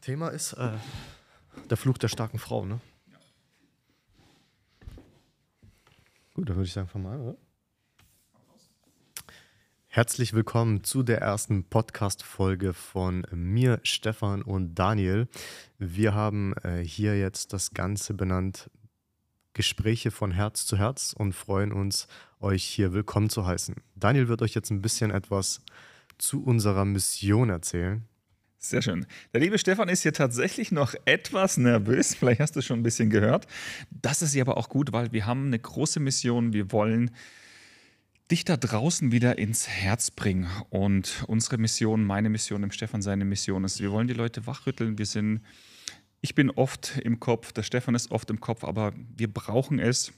Thema ist äh, der Fluch der starken Frau, ne? Gut, dann würde ich sagen, fang mal an, oder? Herzlich willkommen zu der ersten Podcast-Folge von mir, Stefan und Daniel. Wir haben äh, hier jetzt das Ganze benannt Gespräche von Herz zu Herz und freuen uns, euch hier willkommen zu heißen. Daniel wird euch jetzt ein bisschen etwas zu unserer Mission erzählen. Sehr schön. Der liebe Stefan ist hier tatsächlich noch etwas nervös. Vielleicht hast du schon ein bisschen gehört. Das ist ja aber auch gut, weil wir haben eine große Mission. Wir wollen dich da draußen wieder ins Herz bringen. Und unsere Mission, meine Mission, dem Stefan seine Mission ist, wir wollen die Leute wachrütteln. Wir sind, ich bin oft im Kopf, der Stefan ist oft im Kopf, aber wir brauchen es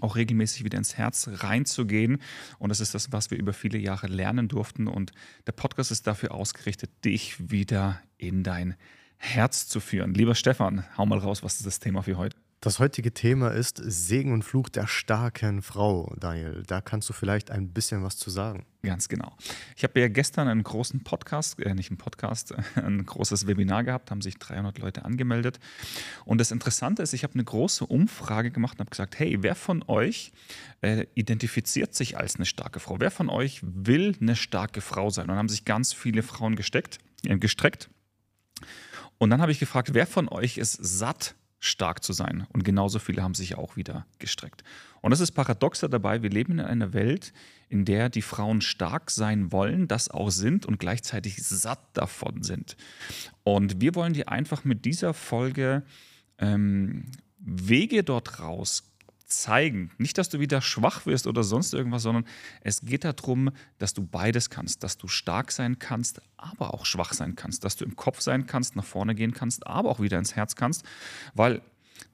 auch regelmäßig wieder ins Herz reinzugehen. Und das ist das, was wir über viele Jahre lernen durften. Und der Podcast ist dafür ausgerichtet, dich wieder in dein Herz zu führen. Lieber Stefan, hau mal raus, was ist das Thema für heute? Das heutige Thema ist Segen und Fluch der starken Frau, Daniel. Da kannst du vielleicht ein bisschen was zu sagen. Ganz genau. Ich habe ja gestern einen großen Podcast, äh, nicht einen Podcast, ein großes Webinar gehabt, haben sich 300 Leute angemeldet. Und das Interessante ist, ich habe eine große Umfrage gemacht und habe gesagt, hey, wer von euch äh, identifiziert sich als eine starke Frau? Wer von euch will eine starke Frau sein? Und dann haben sich ganz viele Frauen gesteckt, äh, gestreckt. Und dann habe ich gefragt, wer von euch ist satt stark zu sein. Und genauso viele haben sich auch wieder gestreckt. Und das ist paradoxer dabei, wir leben in einer Welt, in der die Frauen stark sein wollen, das auch sind und gleichzeitig satt davon sind. Und wir wollen dir einfach mit dieser Folge ähm, Wege dort raus zeigen. Nicht, dass du wieder schwach wirst oder sonst irgendwas, sondern es geht darum, dass du beides kannst, dass du stark sein kannst, aber auch schwach sein kannst, dass du im Kopf sein kannst, nach vorne gehen kannst, aber auch wieder ins Herz kannst, weil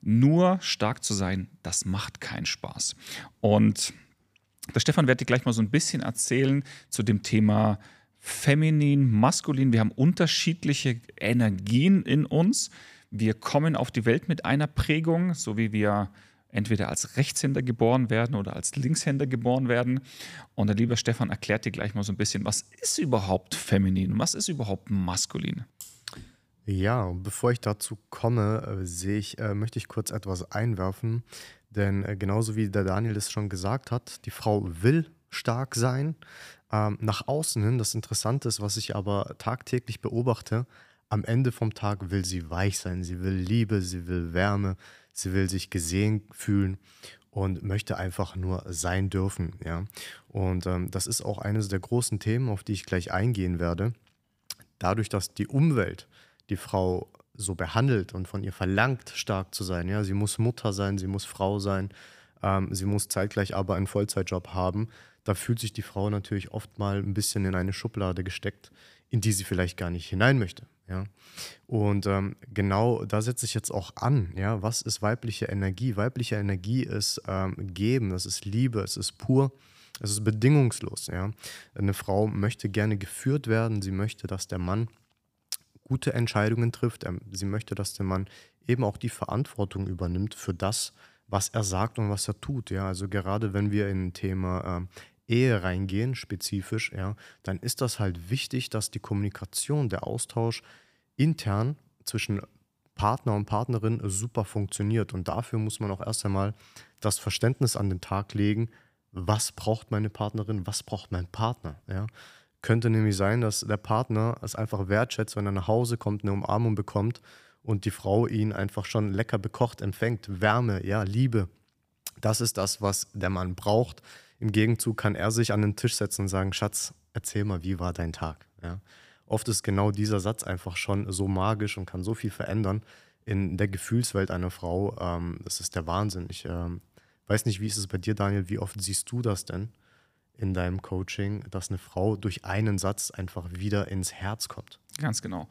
nur stark zu sein, das macht keinen Spaß. Und der Stefan wird dir gleich mal so ein bisschen erzählen zu dem Thema feminin, maskulin. Wir haben unterschiedliche Energien in uns. Wir kommen auf die Welt mit einer Prägung, so wie wir entweder als Rechtshänder geboren werden oder als Linkshänder geboren werden. Und der liebe Stefan erklärt dir gleich mal so ein bisschen, was ist überhaupt feminin und was ist überhaupt maskulin? Ja, bevor ich dazu komme, äh, sehe ich, äh, möchte ich kurz etwas einwerfen. Denn äh, genauso wie der Daniel es schon gesagt hat, die Frau will stark sein. Ähm, nach außen hin, das Interessante ist, was ich aber tagtäglich beobachte, am Ende vom Tag will sie weich sein, sie will Liebe, sie will Wärme, sie will sich gesehen fühlen und möchte einfach nur sein dürfen. Ja? Und ähm, das ist auch eines der großen Themen, auf die ich gleich eingehen werde. Dadurch, dass die Umwelt die Frau so behandelt und von ihr verlangt, stark zu sein, ja, sie muss Mutter sein, sie muss Frau sein, ähm, sie muss zeitgleich aber einen Vollzeitjob haben, da fühlt sich die Frau natürlich oft mal ein bisschen in eine Schublade gesteckt, in die sie vielleicht gar nicht hinein möchte. Ja? Und ähm, genau da setze ich jetzt auch an. Ja? Was ist weibliche Energie? Weibliche Energie ist ähm, Geben, das ist Liebe, es ist pur, es ist bedingungslos. Ja? Eine Frau möchte gerne geführt werden, sie möchte, dass der Mann gute Entscheidungen trifft, ähm, sie möchte, dass der Mann eben auch die Verantwortung übernimmt für das, was er sagt und was er tut. Ja? Also gerade wenn wir in ein Thema ähm, Ehe reingehen, spezifisch, ja, dann ist das halt wichtig, dass die Kommunikation, der Austausch intern zwischen Partner und Partnerin super funktioniert. Und dafür muss man auch erst einmal das Verständnis an den Tag legen, was braucht meine Partnerin, was braucht mein Partner. Ja? Könnte nämlich sein, dass der Partner es einfach wertschätzt, wenn er nach Hause kommt, eine Umarmung bekommt und die Frau ihn einfach schon lecker bekocht empfängt. Wärme, ja, Liebe. Das ist das, was der Mann braucht. Im Gegenzug kann er sich an den Tisch setzen und sagen, Schatz, erzähl mal, wie war dein Tag? Ja? Oft ist genau dieser Satz einfach schon so magisch und kann so viel verändern in der Gefühlswelt einer Frau. Ähm, das ist der Wahnsinn. Ich ähm, weiß nicht, wie ist es bei dir, Daniel? Wie oft siehst du das denn in deinem Coaching, dass eine Frau durch einen Satz einfach wieder ins Herz kommt? Ganz genau.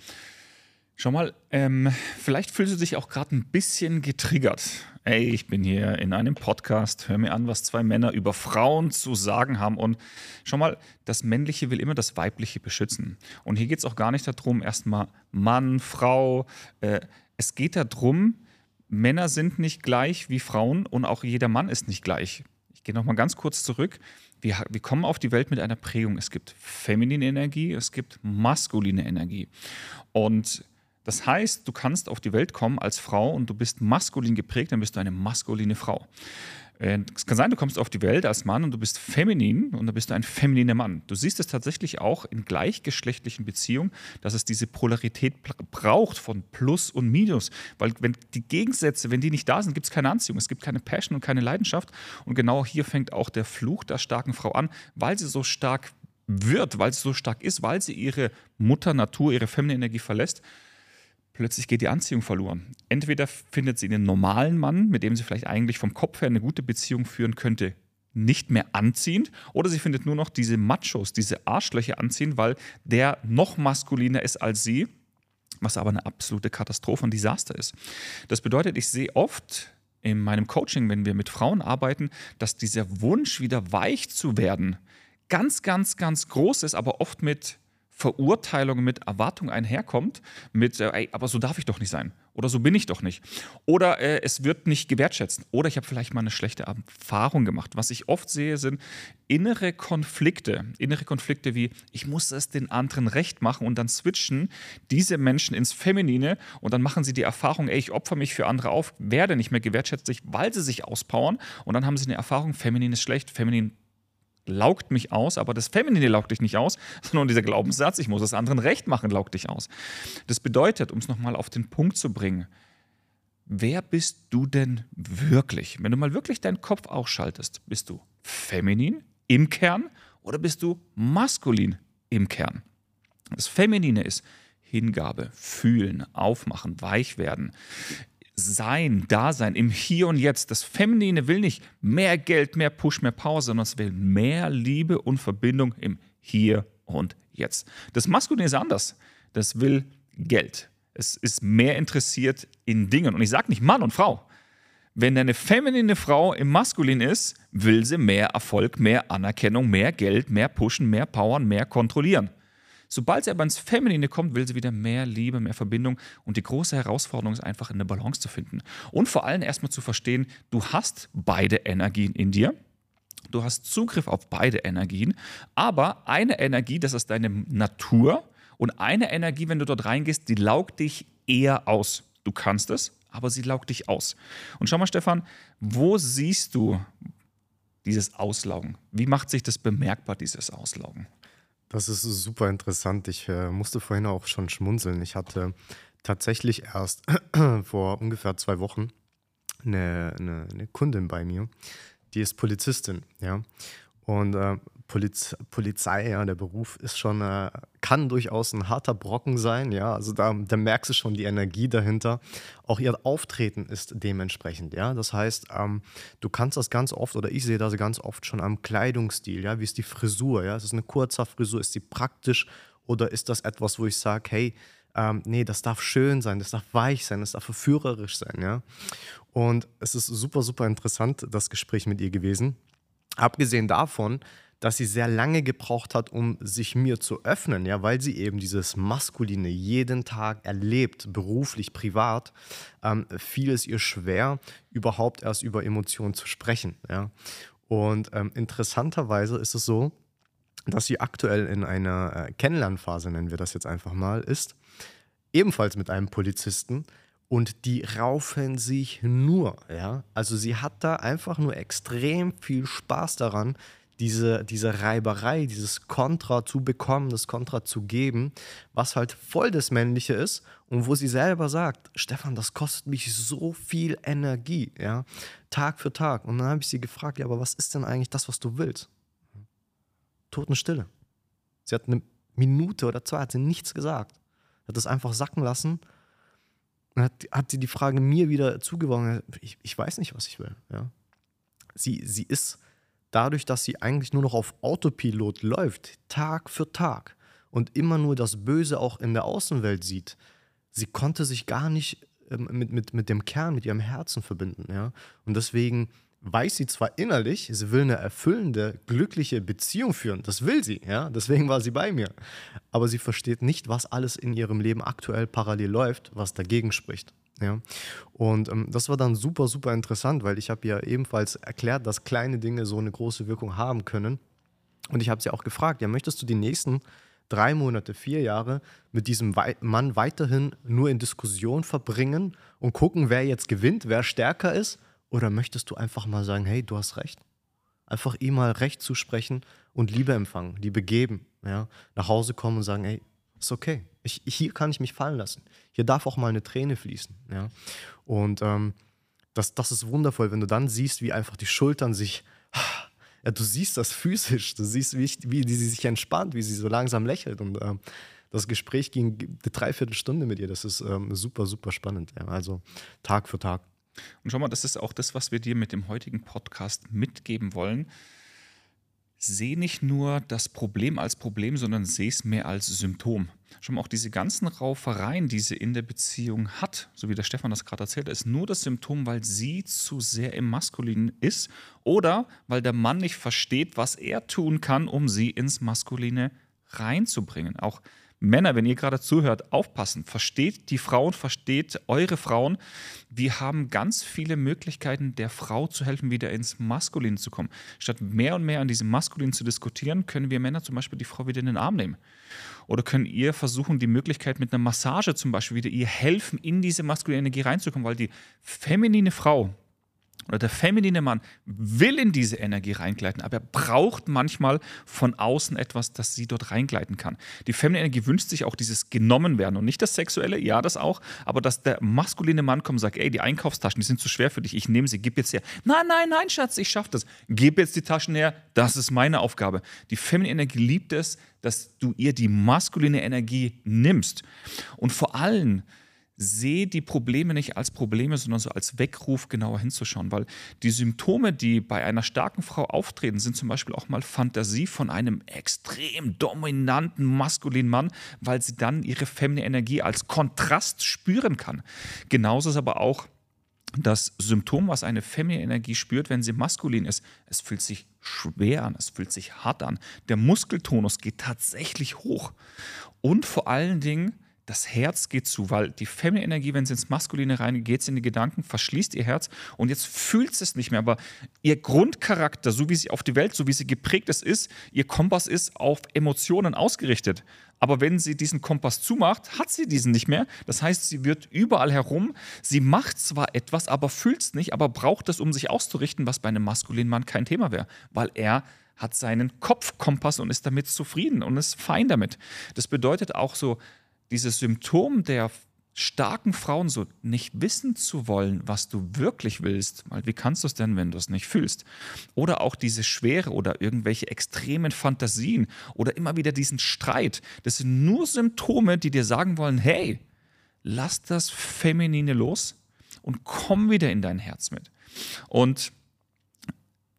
Schau mal, ähm, vielleicht fühlst du dich auch gerade ein bisschen getriggert. Ey, ich bin hier in einem Podcast, hör mir an, was zwei Männer über Frauen zu sagen haben. Und schau mal, das Männliche will immer das Weibliche beschützen. Und hier geht es auch gar nicht darum, erstmal Mann, Frau. Äh, es geht darum, Männer sind nicht gleich wie Frauen und auch jeder Mann ist nicht gleich. Ich gehe nochmal ganz kurz zurück. Wir, wir kommen auf die Welt mit einer Prägung. Es gibt feminine Energie, es gibt maskuline Energie. Und Das heißt, du kannst auf die Welt kommen als Frau und du bist maskulin geprägt, dann bist du eine maskuline Frau. Äh, es kann sein, du kommst auf die Welt als Mann und du bist feminin und dann bist du ein femininer Mann. Du siehst es tatsächlich auch in gleichgeschlechtlichen Beziehungen, dass es diese Polarität braucht von Plus und Minus. Weil wenn die Gegensätze, wenn die nicht da sind, gibt es keine Anziehung, es gibt keine Passion und keine Leidenschaft. Und genau hier fängt auch der Fluch der starken Frau an, weil sie so stark wird, weil sie so stark ist, weil sie ihre Mutter Natur, ihre feminine Energie verlässt plötzlich geht die Anziehung verloren. Entweder findet sie einen normalen Mann, mit dem sie vielleicht eigentlich vom Kopf her eine gute Beziehung führen könnte, nicht mehr anziehend, oder sie findet nur noch diese Machos, diese Arschlöcher anziehend, weil der noch maskuliner ist als sie, was aber eine absolute Katastrophe und Desaster ist. Das bedeutet, ich sehe oft in meinem Coaching, wenn wir mit Frauen arbeiten, dass dieser Wunsch, wieder weich zu werden, ganz, ganz, ganz groß ist, aber oft mit Verurteilung mit Erwartung einherkommt, mit, äh, ey, aber so darf ich doch nicht sein oder so bin ich doch nicht. Oder äh, es wird nicht gewertschätzt oder ich habe vielleicht mal eine schlechte Erfahrung gemacht. Was ich oft sehe, sind innere Konflikte. Innere Konflikte wie, ich muss es den anderen recht machen und dann switchen diese Menschen ins Feminine und dann machen sie die Erfahrung, ey, ich opfer mich für andere auf, werde nicht mehr gewertschätzt, weil sie sich auspowern und dann haben sie eine Erfahrung, feminin ist schlecht, feminin laugt mich aus, aber das Feminine laugt dich nicht aus, sondern dieser Glaubenssatz, ich muss es anderen recht machen, laugt dich aus. Das bedeutet, um es nochmal auf den Punkt zu bringen, wer bist du denn wirklich? Wenn du mal wirklich deinen Kopf ausschaltest, bist du feminin im Kern oder bist du maskulin im Kern? Das Feminine ist Hingabe, fühlen, aufmachen, weich werden. Sein, Dasein im Hier und Jetzt. Das Feminine will nicht mehr Geld, mehr Push, mehr Pause, sondern es will mehr Liebe und Verbindung im Hier und Jetzt. Das Maskuline ist anders. Das will Geld. Es ist mehr interessiert in Dingen. Und ich sage nicht Mann und Frau. Wenn eine feminine Frau im Maskulin ist, will sie mehr Erfolg, mehr Anerkennung, mehr Geld, mehr Pushen, mehr Powern, mehr kontrollieren. Sobald sie aber ins Feminine kommt, will sie wieder mehr Liebe, mehr Verbindung. Und die große Herausforderung ist einfach, eine Balance zu finden. Und vor allem erstmal zu verstehen, du hast beide Energien in dir. Du hast Zugriff auf beide Energien. Aber eine Energie, das ist deine Natur. Und eine Energie, wenn du dort reingehst, die laugt dich eher aus. Du kannst es, aber sie laugt dich aus. Und schau mal, Stefan, wo siehst du dieses Auslaugen? Wie macht sich das bemerkbar, dieses Auslaugen? Das ist super interessant. Ich äh, musste vorhin auch schon schmunzeln. Ich hatte tatsächlich erst vor ungefähr zwei Wochen eine, eine, eine, Kundin bei mir, die ist Polizistin, ja. Und äh, Poliz Polizei, ja, der Beruf ist schon, äh, kann durchaus ein harter Brocken sein, ja. Also da, da, merkst du schon die Energie dahinter. Auch ihr Auftreten ist dementsprechend, ja. Das heißt, ähm, du kannst das ganz oft, oder ich sehe das ganz oft schon am Kleidungsstil, ja. Wie ist die Frisur, ja? Ist es eine kurze Frisur, ist sie praktisch oder ist das etwas, wo ich sage, hey, ähm, nee, das darf schön sein, das darf weich sein, das darf verführerisch sein, ja. Und es ist super, super interessant, das Gespräch mit ihr gewesen. Abgesehen davon, dass sie sehr lange gebraucht hat, um sich mir zu öffnen, ja, weil sie eben dieses Maskuline jeden Tag erlebt, beruflich, privat, ähm, fiel es ihr schwer, überhaupt erst über Emotionen zu sprechen, ja. Und ähm, interessanterweise ist es so, dass sie aktuell in einer äh, Kennenlernphase, nennen wir das jetzt einfach mal, ist, ebenfalls mit einem Polizisten, und die raufen sich nur, ja. Also sie hat da einfach nur extrem viel Spaß daran, diese, diese Reiberei, dieses Kontra zu bekommen, das Kontra zu geben, was halt voll das Männliche ist und wo sie selber sagt, Stefan, das kostet mich so viel Energie, ja, Tag für Tag. Und dann habe ich sie gefragt, ja, aber was ist denn eigentlich das, was du willst? Totenstille. Sie hat eine Minute oder zwei, hat sie nichts gesagt. Hat das einfach sacken lassen. Dann hat, hat sie die Frage mir wieder zugeworfen. Ich, ich weiß nicht, was ich will. Ja. Sie, sie ist dadurch, dass sie eigentlich nur noch auf Autopilot läuft, Tag für Tag und immer nur das Böse auch in der Außenwelt sieht, sie konnte sich gar nicht ähm, mit, mit, mit dem Kern, mit ihrem Herzen verbinden. Ja? Und deswegen weiß sie zwar innerlich, sie will eine erfüllende, glückliche Beziehung führen. Das will sie, ja. Deswegen war sie bei mir. Aber sie versteht nicht, was alles in ihrem Leben aktuell parallel läuft, was dagegen spricht. Ja. Und ähm, das war dann super, super interessant, weil ich habe ja ebenfalls erklärt, dass kleine Dinge so eine große Wirkung haben können. Und ich habe sie auch gefragt, ja, möchtest du die nächsten drei Monate, vier Jahre mit diesem Mann weiterhin nur in Diskussion verbringen und gucken, wer jetzt gewinnt, wer stärker ist? Oder möchtest du einfach mal sagen, hey, du hast recht? Einfach ihm mal Recht zu sprechen und Liebe empfangen, Liebe geben, ja? nach Hause kommen und sagen, hey, ist okay. Ich, hier kann ich mich fallen lassen. Hier darf auch mal eine Träne fließen. Ja? Und ähm, das, das ist wundervoll, wenn du dann siehst, wie einfach die Schultern sich ja, du siehst das physisch, du siehst, wie, ich, wie sie sich entspannt, wie sie so langsam lächelt. Und ähm, das Gespräch ging eine Dreiviertelstunde mit ihr. Das ist ähm, super, super spannend. Ja. Also Tag für Tag. Und schau mal, das ist auch das, was wir dir mit dem heutigen Podcast mitgeben wollen sehe nicht nur das Problem als Problem, sondern sehe es mehr als Symptom. Schon mal auch diese ganzen Raufereien, die sie in der Beziehung hat, so wie der Stefan das gerade erzählt, ist nur das Symptom, weil sie zu sehr im Maskulinen ist oder weil der Mann nicht versteht, was er tun kann, um sie ins Maskuline reinzubringen. Auch Männer, wenn ihr gerade zuhört, aufpassen. Versteht die Frauen, versteht eure Frauen. Wir haben ganz viele Möglichkeiten, der Frau zu helfen, wieder ins Maskulin zu kommen. Statt mehr und mehr an diesem Maskulin zu diskutieren, können wir Männer zum Beispiel die Frau wieder in den Arm nehmen. Oder können ihr versuchen, die Möglichkeit mit einer Massage zum Beispiel wieder ihr helfen, in diese maskuline Energie reinzukommen, weil die feminine Frau, oder der feminine Mann will in diese Energie reingleiten, aber er braucht manchmal von außen etwas, das sie dort reingleiten kann. Die feminine Energie wünscht sich auch dieses genommen werden und nicht das Sexuelle, ja, das auch, aber dass der maskuline Mann kommt und sagt, ey, die Einkaufstaschen, die sind zu schwer für dich, ich nehme sie, gib jetzt her. Nein, nein, nein, Schatz, ich schaffe das. Gib jetzt die Taschen her, das ist meine Aufgabe. Die feminine Energie liebt es, dass du ihr die maskuline Energie nimmst. Und vor allem, sehe die Probleme nicht als Probleme, sondern so als Weckruf genauer hinzuschauen, weil die Symptome, die bei einer starken Frau auftreten, sind zum Beispiel auch mal Fantasie von einem extrem dominanten maskulinen Mann, weil sie dann ihre feminine Energie als Kontrast spüren kann. Genauso ist aber auch das Symptom, was eine feminine Energie spürt, wenn sie maskulin ist. Es fühlt sich schwer an, es fühlt sich hart an. Der Muskeltonus geht tatsächlich hoch. Und vor allen Dingen das Herz geht zu, weil die feminine Energie, wenn sie ins Maskuline reingeht, geht in die Gedanken, verschließt ihr Herz und jetzt fühlt es nicht mehr. Aber ihr Grundcharakter, so wie sie auf die Welt, so wie sie geprägt ist, ist, ihr Kompass ist auf Emotionen ausgerichtet. Aber wenn sie diesen Kompass zumacht, hat sie diesen nicht mehr. Das heißt, sie wird überall herum. Sie macht zwar etwas, aber fühlt es nicht, aber braucht es, um sich auszurichten, was bei einem maskulinen Mann kein Thema wäre, weil er hat seinen Kopfkompass und ist damit zufrieden und ist fein damit. Das bedeutet auch so, dieses Symptom der starken Frauen, so nicht wissen zu wollen, was du wirklich willst, weil wie kannst du es denn, wenn du es nicht fühlst? Oder auch diese Schwere oder irgendwelche extremen Fantasien oder immer wieder diesen Streit. Das sind nur Symptome, die dir sagen wollen, hey, lass das Feminine los und komm wieder in dein Herz mit. Und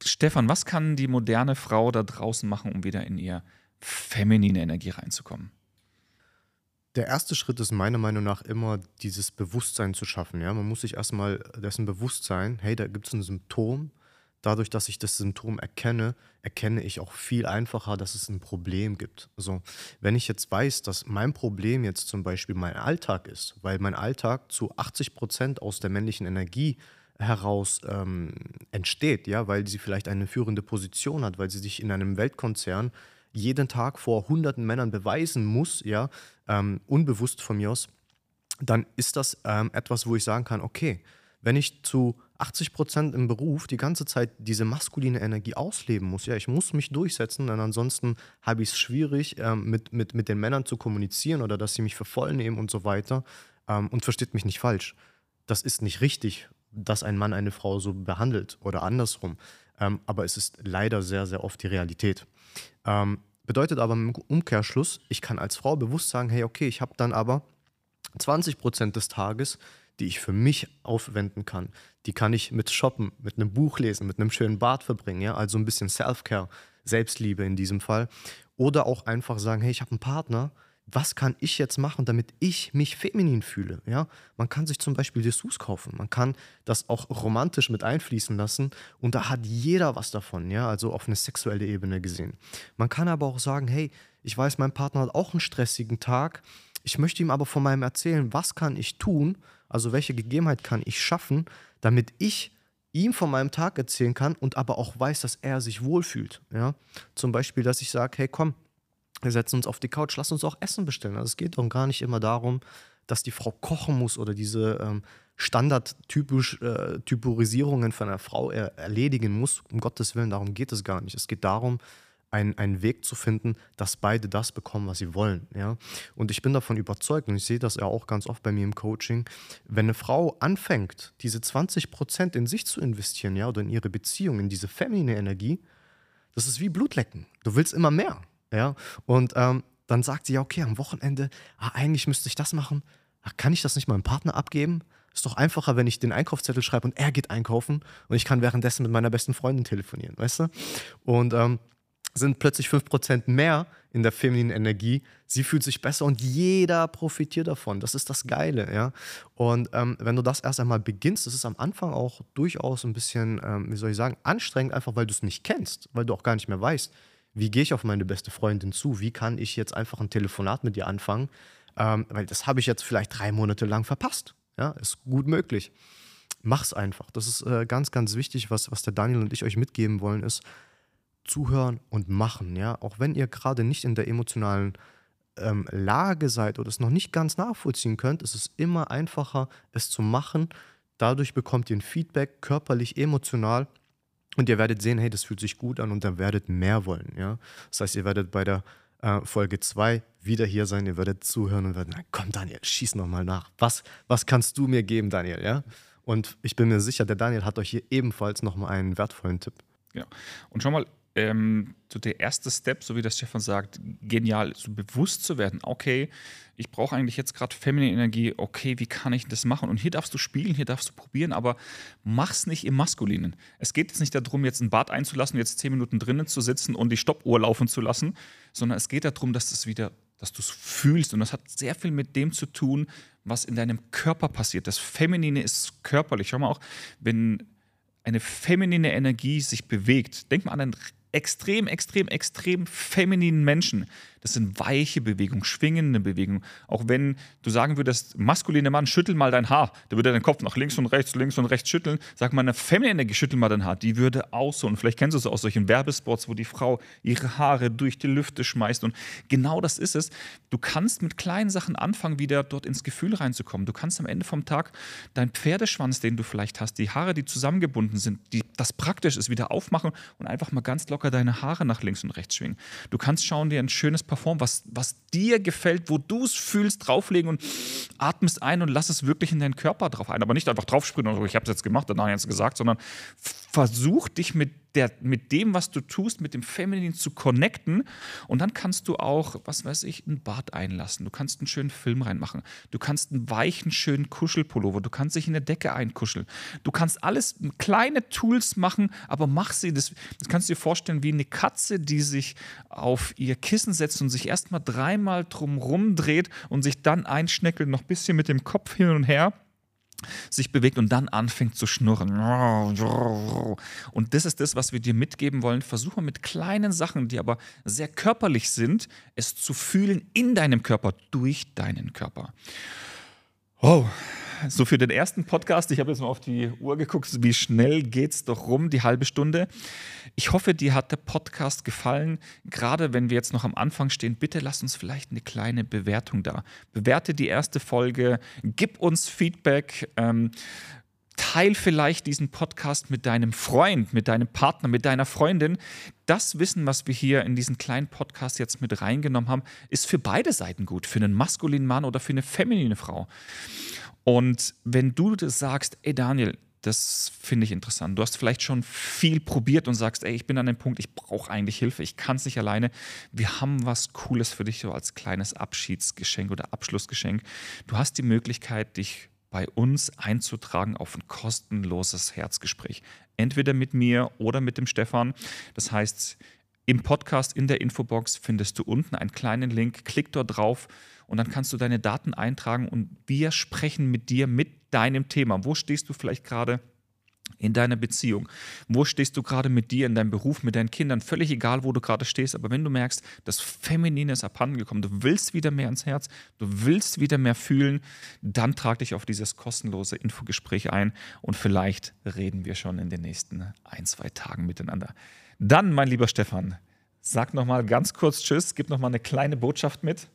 Stefan, was kann die moderne Frau da draußen machen, um wieder in ihr feminine Energie reinzukommen? Der erste Schritt ist meiner Meinung nach immer, dieses Bewusstsein zu schaffen. Ja? Man muss sich erstmal dessen bewusst sein, hey, da gibt es ein Symptom. Dadurch, dass ich das Symptom erkenne, erkenne ich auch viel einfacher, dass es ein Problem gibt. Also, wenn ich jetzt weiß, dass mein Problem jetzt zum Beispiel mein Alltag ist, weil mein Alltag zu 80 Prozent aus der männlichen Energie heraus ähm, entsteht, ja, weil sie vielleicht eine führende Position hat, weil sie sich in einem Weltkonzern jeden Tag vor hunderten Männern beweisen muss, ja, ähm, unbewusst von mir aus, dann ist das ähm, etwas, wo ich sagen kann, okay, wenn ich zu 80 Prozent im Beruf die ganze Zeit diese maskuline Energie ausleben muss, ja, ich muss mich durchsetzen, denn ansonsten habe ich es schwierig, ähm, mit, mit, mit den Männern zu kommunizieren oder dass sie mich für voll nehmen und so weiter. Ähm, und versteht mich nicht falsch. Das ist nicht richtig, dass ein Mann eine Frau so behandelt oder andersrum. Ähm, aber es ist leider sehr, sehr oft die Realität. Ähm, bedeutet aber im Umkehrschluss, ich kann als Frau bewusst sagen, hey, okay, ich habe dann aber 20 Prozent des Tages, die ich für mich aufwenden kann. Die kann ich mit Shoppen, mit einem Buch lesen, mit einem schönen Bad verbringen, ja, also ein bisschen Self-Care, Selbstliebe in diesem Fall. Oder auch einfach sagen, hey, ich habe einen Partner, was kann ich jetzt machen, damit ich mich feminin fühle? Ja? Man kann sich zum Beispiel Dessous kaufen, man kann das auch romantisch mit einfließen lassen und da hat jeder was davon, ja? also auf eine sexuelle Ebene gesehen. Man kann aber auch sagen, hey, ich weiß, mein Partner hat auch einen stressigen Tag, ich möchte ihm aber von meinem erzählen, was kann ich tun, also welche Gegebenheit kann ich schaffen, damit ich ihm von meinem Tag erzählen kann und aber auch weiß, dass er sich wohlfühlt. Ja? Zum Beispiel, dass ich sage, hey komm, wir setzen uns auf die Couch, lass uns auch Essen bestellen. Also es geht doch gar nicht immer darum, dass die Frau kochen muss oder diese ähm, Standard-Typorisierungen äh, von einer Frau er erledigen muss. Um Gottes Willen, darum geht es gar nicht. Es geht darum, ein, einen Weg zu finden, dass beide das bekommen, was sie wollen. Ja? Und ich bin davon überzeugt, und ich sehe das ja auch ganz oft bei mir im Coaching, wenn eine Frau anfängt, diese 20 Prozent in sich zu investieren, ja, oder in ihre Beziehung, in diese feminine Energie, das ist wie Blutlecken. Du willst immer mehr. Ja? Und ähm, dann sagt sie ja, okay, am Wochenende, ah, eigentlich müsste ich das machen. Ach, kann ich das nicht meinem Partner abgeben? Ist doch einfacher, wenn ich den Einkaufszettel schreibe und er geht einkaufen und ich kann währenddessen mit meiner besten Freundin telefonieren, weißt du? Und ähm, sind plötzlich 5% mehr in der femininen Energie. Sie fühlt sich besser und jeder profitiert davon. Das ist das Geile, ja. Und ähm, wenn du das erst einmal beginnst, das ist am Anfang auch durchaus ein bisschen, ähm, wie soll ich sagen, anstrengend, einfach weil du es nicht kennst, weil du auch gar nicht mehr weißt, wie gehe ich auf meine beste Freundin zu? Wie kann ich jetzt einfach ein Telefonat mit ihr anfangen? Ähm, weil das habe ich jetzt vielleicht drei Monate lang verpasst. Ja, ist gut möglich. Mach's einfach. Das ist äh, ganz, ganz wichtig, was, was der Daniel und ich euch mitgeben wollen, ist zuhören und machen. Ja, auch wenn ihr gerade nicht in der emotionalen ähm, Lage seid oder es noch nicht ganz nachvollziehen könnt, ist es immer einfacher, es zu machen. Dadurch bekommt ihr ein Feedback, körperlich, emotional. Und ihr werdet sehen, hey, das fühlt sich gut an und dann werdet mehr wollen. Ja? Das heißt, ihr werdet bei der äh, Folge 2 wieder hier sein, ihr werdet zuhören und werdet, na, komm Daniel, schieß nochmal nach. Was, was kannst du mir geben, Daniel? Ja? Und ich bin mir sicher, der Daniel hat euch hier ebenfalls nochmal einen wertvollen Tipp. Ja. Und schau mal, ähm, so der erste Step, so wie das Stefan sagt, genial, so bewusst zu werden, okay, ich brauche eigentlich jetzt gerade feminine Energie, okay, wie kann ich das machen? Und hier darfst du spielen, hier darfst du probieren, aber mach's nicht im Maskulinen. Es geht jetzt nicht darum, jetzt ein Bad einzulassen, jetzt zehn Minuten drinnen zu sitzen und die Stoppuhr laufen zu lassen, sondern es geht darum, dass es wieder, dass du es fühlst. Und das hat sehr viel mit dem zu tun, was in deinem Körper passiert. Das Feminine ist körperlich. Schau mal auch, wenn eine feminine Energie sich bewegt, denk mal an einen extrem, extrem, extrem femininen Menschen. Das sind weiche Bewegungen, schwingende Bewegungen. Auch wenn du sagen würdest, maskuline Mann, schüttel mal dein Haar, der würde deinen Kopf nach links und rechts, links und rechts schütteln. Sag mal, eine feminine Energie, schüttel mal dein Haar, die würde auch so. Und vielleicht kennst du es aus solchen Werbespots, wo die Frau ihre Haare durch die Lüfte schmeißt. Und genau das ist es. Du kannst mit kleinen Sachen anfangen, wieder dort ins Gefühl reinzukommen. Du kannst am Ende vom Tag deinen Pferdeschwanz, den du vielleicht hast, die Haare, die zusammengebunden sind, die, das praktisch ist, wieder aufmachen und einfach mal ganz locker deine Haare nach links und rechts schwingen. Du kannst schauen, dir ein schönes Parfum, was, was dir gefällt, wo du es fühlst, drauflegen und atmest ein und lass es wirklich in deinen Körper drauf ein. Aber nicht einfach draufsprühen und so, ich habe es jetzt gemacht, ich es gesagt, sondern versuch dich mit der, mit dem, was du tust, mit dem Feminin zu connecten. Und dann kannst du auch, was weiß ich, ein Bad einlassen. Du kannst einen schönen Film reinmachen. Du kannst einen weichen, schönen Kuschelpullover. Du kannst dich in eine Decke einkuscheln. Du kannst alles kleine Tools machen, aber mach sie. Das, das kannst du dir vorstellen wie eine Katze, die sich auf ihr Kissen setzt und sich erstmal dreimal drumrum dreht und sich dann einschneckelt, noch ein bisschen mit dem Kopf hin und her sich bewegt und dann anfängt zu schnurren. Und das ist das, was wir dir mitgeben wollen. Versuche mit kleinen Sachen, die aber sehr körperlich sind, es zu fühlen in deinem Körper, durch deinen Körper. Oh, so für den ersten Podcast. Ich habe jetzt mal auf die Uhr geguckt, wie schnell geht es doch rum, die halbe Stunde. Ich hoffe, dir hat der Podcast gefallen. Gerade wenn wir jetzt noch am Anfang stehen, bitte lass uns vielleicht eine kleine Bewertung da. Bewerte die erste Folge, gib uns Feedback. Ähm, Teil vielleicht diesen Podcast mit deinem Freund, mit deinem Partner, mit deiner Freundin. Das Wissen, was wir hier in diesen kleinen Podcast jetzt mit reingenommen haben, ist für beide Seiten gut, für einen maskulinen Mann oder für eine feminine Frau. Und wenn du das sagst, ey Daniel, das finde ich interessant. Du hast vielleicht schon viel probiert und sagst, ey, ich bin an dem Punkt, ich brauche eigentlich Hilfe, ich kann es nicht alleine. Wir haben was Cooles für dich so als kleines Abschiedsgeschenk oder Abschlussgeschenk. Du hast die Möglichkeit, dich bei uns einzutragen auf ein kostenloses Herzgespräch. Entweder mit mir oder mit dem Stefan. Das heißt, im Podcast in der Infobox findest du unten einen kleinen Link. Klick dort drauf und dann kannst du deine Daten eintragen und wir sprechen mit dir mit deinem Thema. Wo stehst du vielleicht gerade? in deiner Beziehung? Wo stehst du gerade mit dir, in deinem Beruf, mit deinen Kindern? Völlig egal, wo du gerade stehst, aber wenn du merkst, das Feminine ist abhanden gekommen, du willst wieder mehr ins Herz, du willst wieder mehr fühlen, dann trag dich auf dieses kostenlose Infogespräch ein und vielleicht reden wir schon in den nächsten ein, zwei Tagen miteinander. Dann, mein lieber Stefan, Sag nochmal ganz kurz Tschüss, gib nochmal eine kleine Botschaft mit.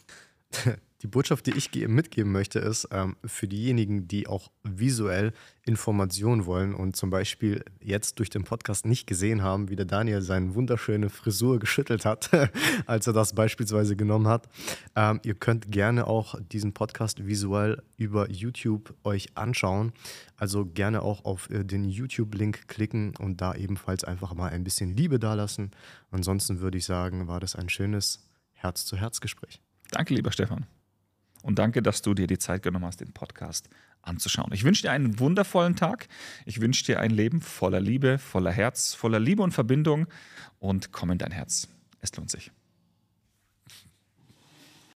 Die Botschaft, die ich mitgeben möchte, ist ähm, für diejenigen, die auch visuell Informationen wollen und zum Beispiel jetzt durch den Podcast nicht gesehen haben, wie der Daniel seine wunderschöne Frisur geschüttelt hat, als er das beispielsweise genommen hat. Ähm, ihr könnt gerne auch diesen Podcast visuell über YouTube euch anschauen. Also gerne auch auf äh, den YouTube-Link klicken und da ebenfalls einfach mal ein bisschen Liebe dalassen. Ansonsten würde ich sagen, war das ein schönes Herz-zu-Herz-Gespräch. Danke, lieber Stefan. Und danke, dass du dir die Zeit genommen hast, den Podcast anzuschauen. Ich wünsche dir einen wundervollen Tag. Ich wünsche dir ein Leben voller Liebe, voller Herz, voller Liebe und Verbindung. Und komm in dein Herz. Es lohnt sich.